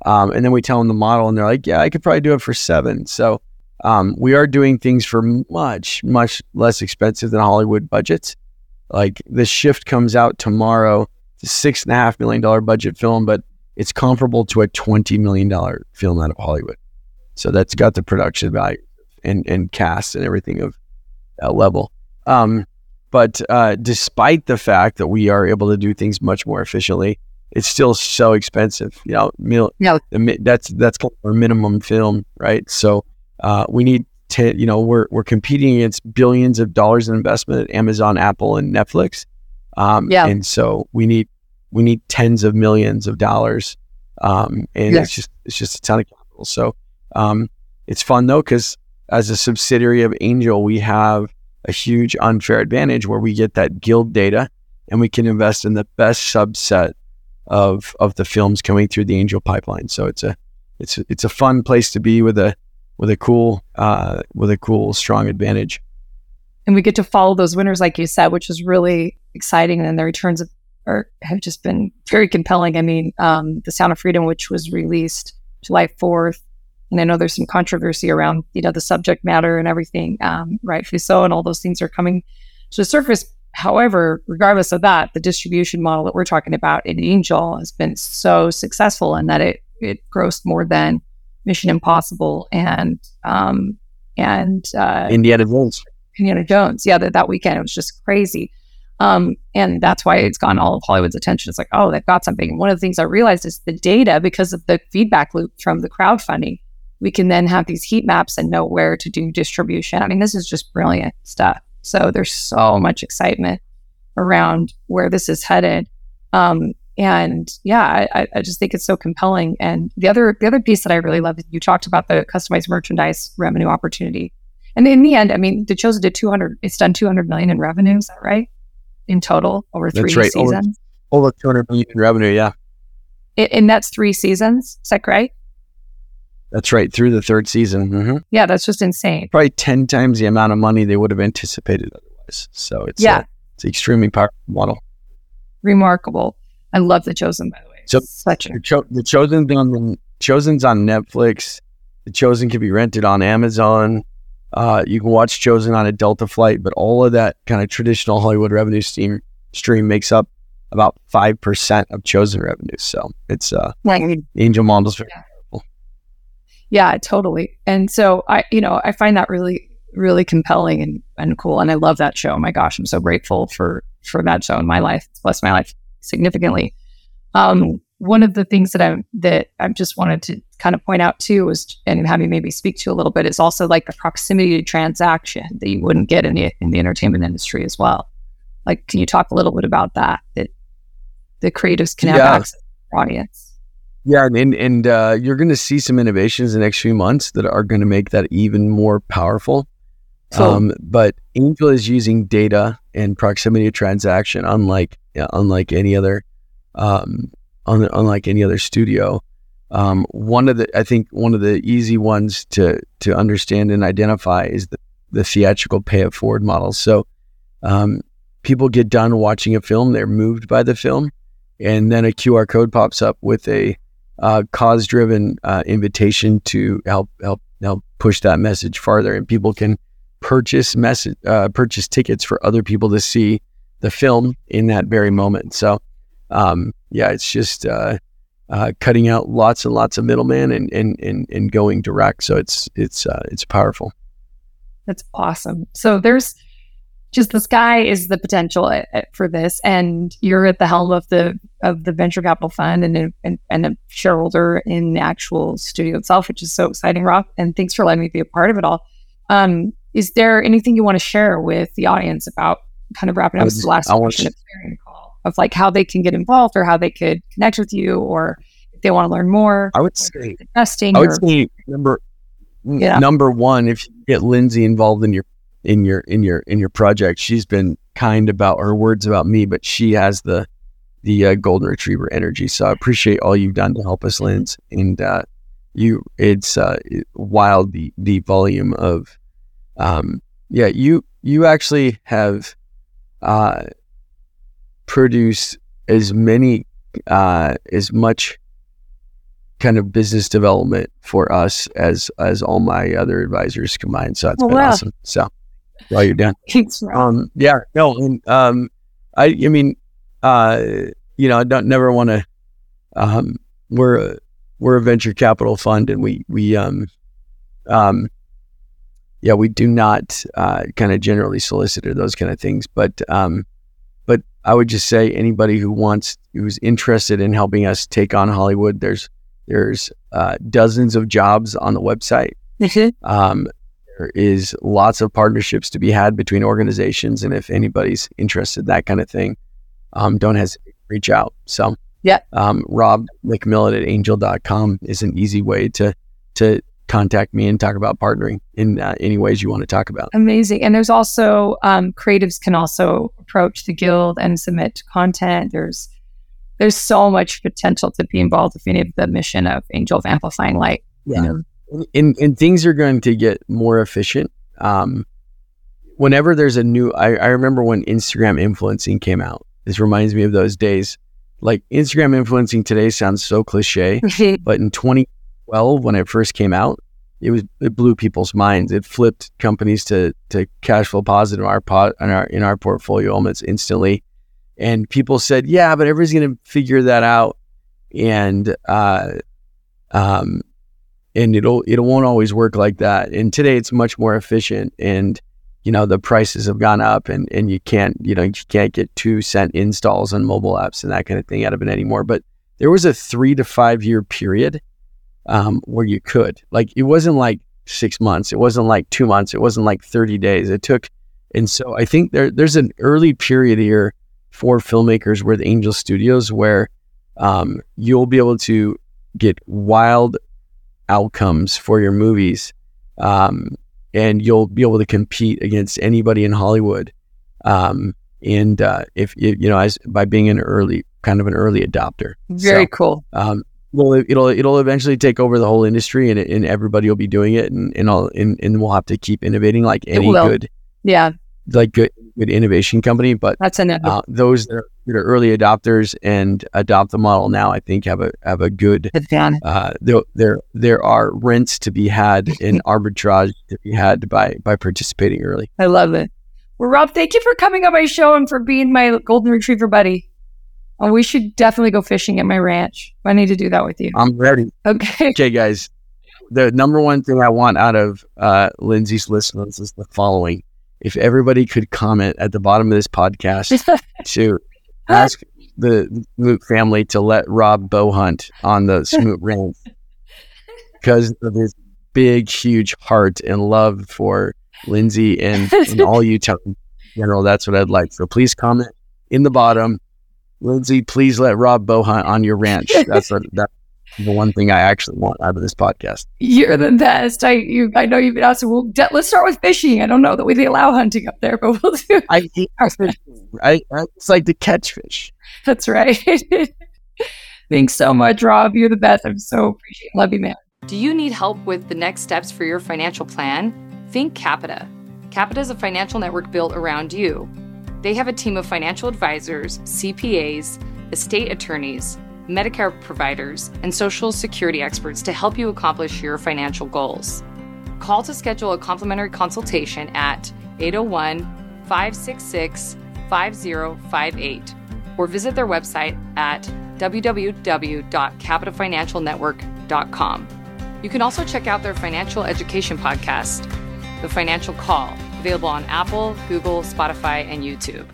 Um, and then we tell them the model and they're like, yeah, I could probably do it for seven. So, um, we are doing things for much, much less expensive than Hollywood budgets. Like the shift comes out tomorrow. It's a six and a half million dollar budget film, but it's comparable to a $20 million film out of Hollywood. So that's got the production value and, and cast and everything of that level. Um, but uh, despite the fact that we are able to do things much more efficiently, it's still so expensive. You know, mil- yeah. that's that's our minimum film, right? So uh, we need to, you know, we're we're competing against billions of dollars in investment at Amazon, Apple, and Netflix. Um, yeah. And so we need we need tens of millions of dollars, um, and yes. it's just it's just a ton of capital. So um, it's fun though because as a subsidiary of Angel, we have a huge unfair advantage where we get that guild data and we can invest in the best subset of of the films coming through the Angel pipeline. So it's a it's it's a fun place to be with a with a cool uh, with a cool strong advantage. And we get to follow those winners, like you said, which is really exciting. And the returns are have just been very compelling. I mean, um, the Sound of Freedom, which was released July fourth, and I know there's some controversy around, you know, the subject matter and everything, um, rightfully so, and all those things are coming to the surface. However, regardless of that, the distribution model that we're talking about in Angel has been so successful in that it it grossed more than Mission Impossible and um, and uh, Indiana Jones. Indiana Jones, yeah, that, that weekend it was just crazy. Um, and that's why it's gotten all of Hollywood's attention. It's like, oh, they've got something. One of the things I realized is the data, because of the feedback loop from the crowdfunding, we can then have these heat maps and know where to do distribution. I mean, this is just brilliant stuff. So there's so much excitement around where this is headed. Um, and yeah, I, I, just think it's so compelling. And the other the other piece that I really love is you talked about the customized merchandise revenue opportunity. And in the end, I mean, the Chosen did 200. It's done 200 million in revenue. Is that right? In total over three right. seasons. Over, over 200 million in revenue. Yeah. It, and that's three seasons. Is that right? That's right, through the third season. Mm-hmm. Yeah, that's just insane. Probably ten times the amount of money they would have anticipated otherwise. So it's yeah, a, it's an extremely powerful model. Remarkable. I love the Chosen, by the way. So Such a- the, Cho- the Chosen's on the Chosen's on Netflix. The Chosen can be rented on Amazon. Uh, you can watch Chosen on a Delta flight, but all of that kind of traditional Hollywood revenue stream stream makes up about five percent of Chosen revenue. So it's uh. Angel models yeah. Yeah, totally. And so I, you know, I find that really, really compelling and, and cool. And I love that show. My gosh, I'm so grateful for for that show in my life. It's blessed my life significantly. Um, one of the things that I'm that I just wanted to kind of point out too was, and have you maybe speak to a little bit, is also like the proximity to transaction that you wouldn't get in the in the entertainment industry as well. Like, can you talk a little bit about that? That the creatives can have yeah. access to audience. Yeah, and and uh, you're going to see some innovations in the next few months that are going to make that even more powerful. Um, but Angel is using data and proximity of transaction, unlike yeah, unlike any other, um, un, unlike any other studio. Um, one of the I think one of the easy ones to to understand and identify is the the theatrical pay it forward model. So um, people get done watching a film, they're moved by the film, and then a QR code pops up with a uh, cause driven uh, invitation to help help help push that message farther, and people can purchase message uh, purchase tickets for other people to see the film in that very moment. So, um, yeah, it's just uh, uh, cutting out lots and lots of middlemen and, and and and going direct. So it's it's uh, it's powerful. That's awesome. So there's just the sky is the potential uh, uh, for this, and you're at the helm of the of the venture capital fund and and, and a shareholder in the actual studio itself, which is so exciting, Rob. And thanks for letting me be a part of it all. Um, is there anything you want to share with the audience about kind of wrapping up the last question of call of like how they can get involved or how they could connect with you or if they want to learn more? I would say investing. I would or, say number yeah. number one, if you get Lindsay involved in your in your in your in your project. She's been kind about her words about me, but she has the the uh, golden retriever energy. So I appreciate all you've done to help us, Linz. And uh, you, it's uh, wild the the volume of, um, yeah. You you actually have, uh, produce as many, uh, as much kind of business development for us as as all my other advisors combined. So that's oh, been wow. awesome. So while you're done, Thanks, um, yeah, no, and, um, I, I mean, uh, you know, I don't never want to. Um, we're a, we're a venture capital fund, and we we um, um, yeah, we do not uh, kind of generally solicit or those kind of things, but um, but I would just say anybody who wants who's interested in helping us take on Hollywood, there's there's uh, dozens of jobs on the website. Mm-hmm. Um, there is lots of partnerships to be had between organizations, and if anybody's interested, that kind of thing, um, don't hesitate to reach out. So, yeah, um, Rob McMillan at angel.com is an easy way to to contact me and talk about partnering in uh, any ways you want to talk about. Amazing. And there's also um, creatives can also approach the guild and submit content. There's there's so much potential to be involved with any of the mission of Angel of Amplifying Light. Yeah. You know? And, and things are going to get more efficient. Um, whenever there's a new, I, I remember when Instagram influencing came out. This reminds me of those days. Like Instagram influencing today sounds so cliche, but in 2012, when it first came out, it was it blew people's minds. It flipped companies to to cash flow positive in our pot in our in our portfolio almost instantly. And people said, yeah, but everybody's going to figure that out. And, uh, um, and it'll, it won't always work like that. And today it's much more efficient and, you know, the prices have gone up and, and you can't, you know, you can't get two cent installs on mobile apps and that kind of thing out of it anymore. But there was a three to five year period, um, where you could, like, it wasn't like six months. It wasn't like two months. It wasn't like 30 days. It took, and so I think there, there's an early period here for filmmakers with Angel Studios where um, you'll be able to get wild outcomes for your movies, um, and you'll be able to compete against anybody in Hollywood. Um, and uh, if you know, as by being an early kind of an early adopter, very so, cool. Um, well, it'll it'll eventually take over the whole industry, and and everybody will be doing it, and and all, and, and we'll have to keep innovating like any good, yeah, like good good innovation company, but that's an uh, those that are, that are, early adopters and adopt the model now, I think have a have a good. Uh, there there there are rents to be had and arbitrage to be had by by participating early. I love it. Well, Rob, thank you for coming on my show and for being my golden retriever buddy. Oh, we should definitely go fishing at my ranch. I need to do that with you. I'm ready. Okay. Okay, guys. The number one thing I want out of uh, Lindsay's listeners is the following if everybody could comment at the bottom of this podcast to ask the Smoot family to let Rob bow hunt on the Smoot Ranch because of his big, huge heart and love for Lindsay and, and all Utah in general. That's what I'd like. So please comment in the bottom. Lindsay, please let Rob bow hunt on your ranch. That's what that the one thing I actually want out of this podcast. You're the best. I you I know you've been asking. Well, de- let's start with fishing. I don't know that we allow hunting up there, but we'll do. I hate fishing. I, I it's like to catch fish. That's right. Thanks so much, Rob. You're the best. I'm so appreciate. Love you, man. Do you need help with the next steps for your financial plan? Think Capita. Capita is a financial network built around you. They have a team of financial advisors, CPAs, estate attorneys Medicare providers, and Social Security experts to help you accomplish your financial goals. Call to schedule a complimentary consultation at 801 566 5058 or visit their website at www.capitafinancialnetwork.com. You can also check out their financial education podcast, The Financial Call, available on Apple, Google, Spotify, and YouTube.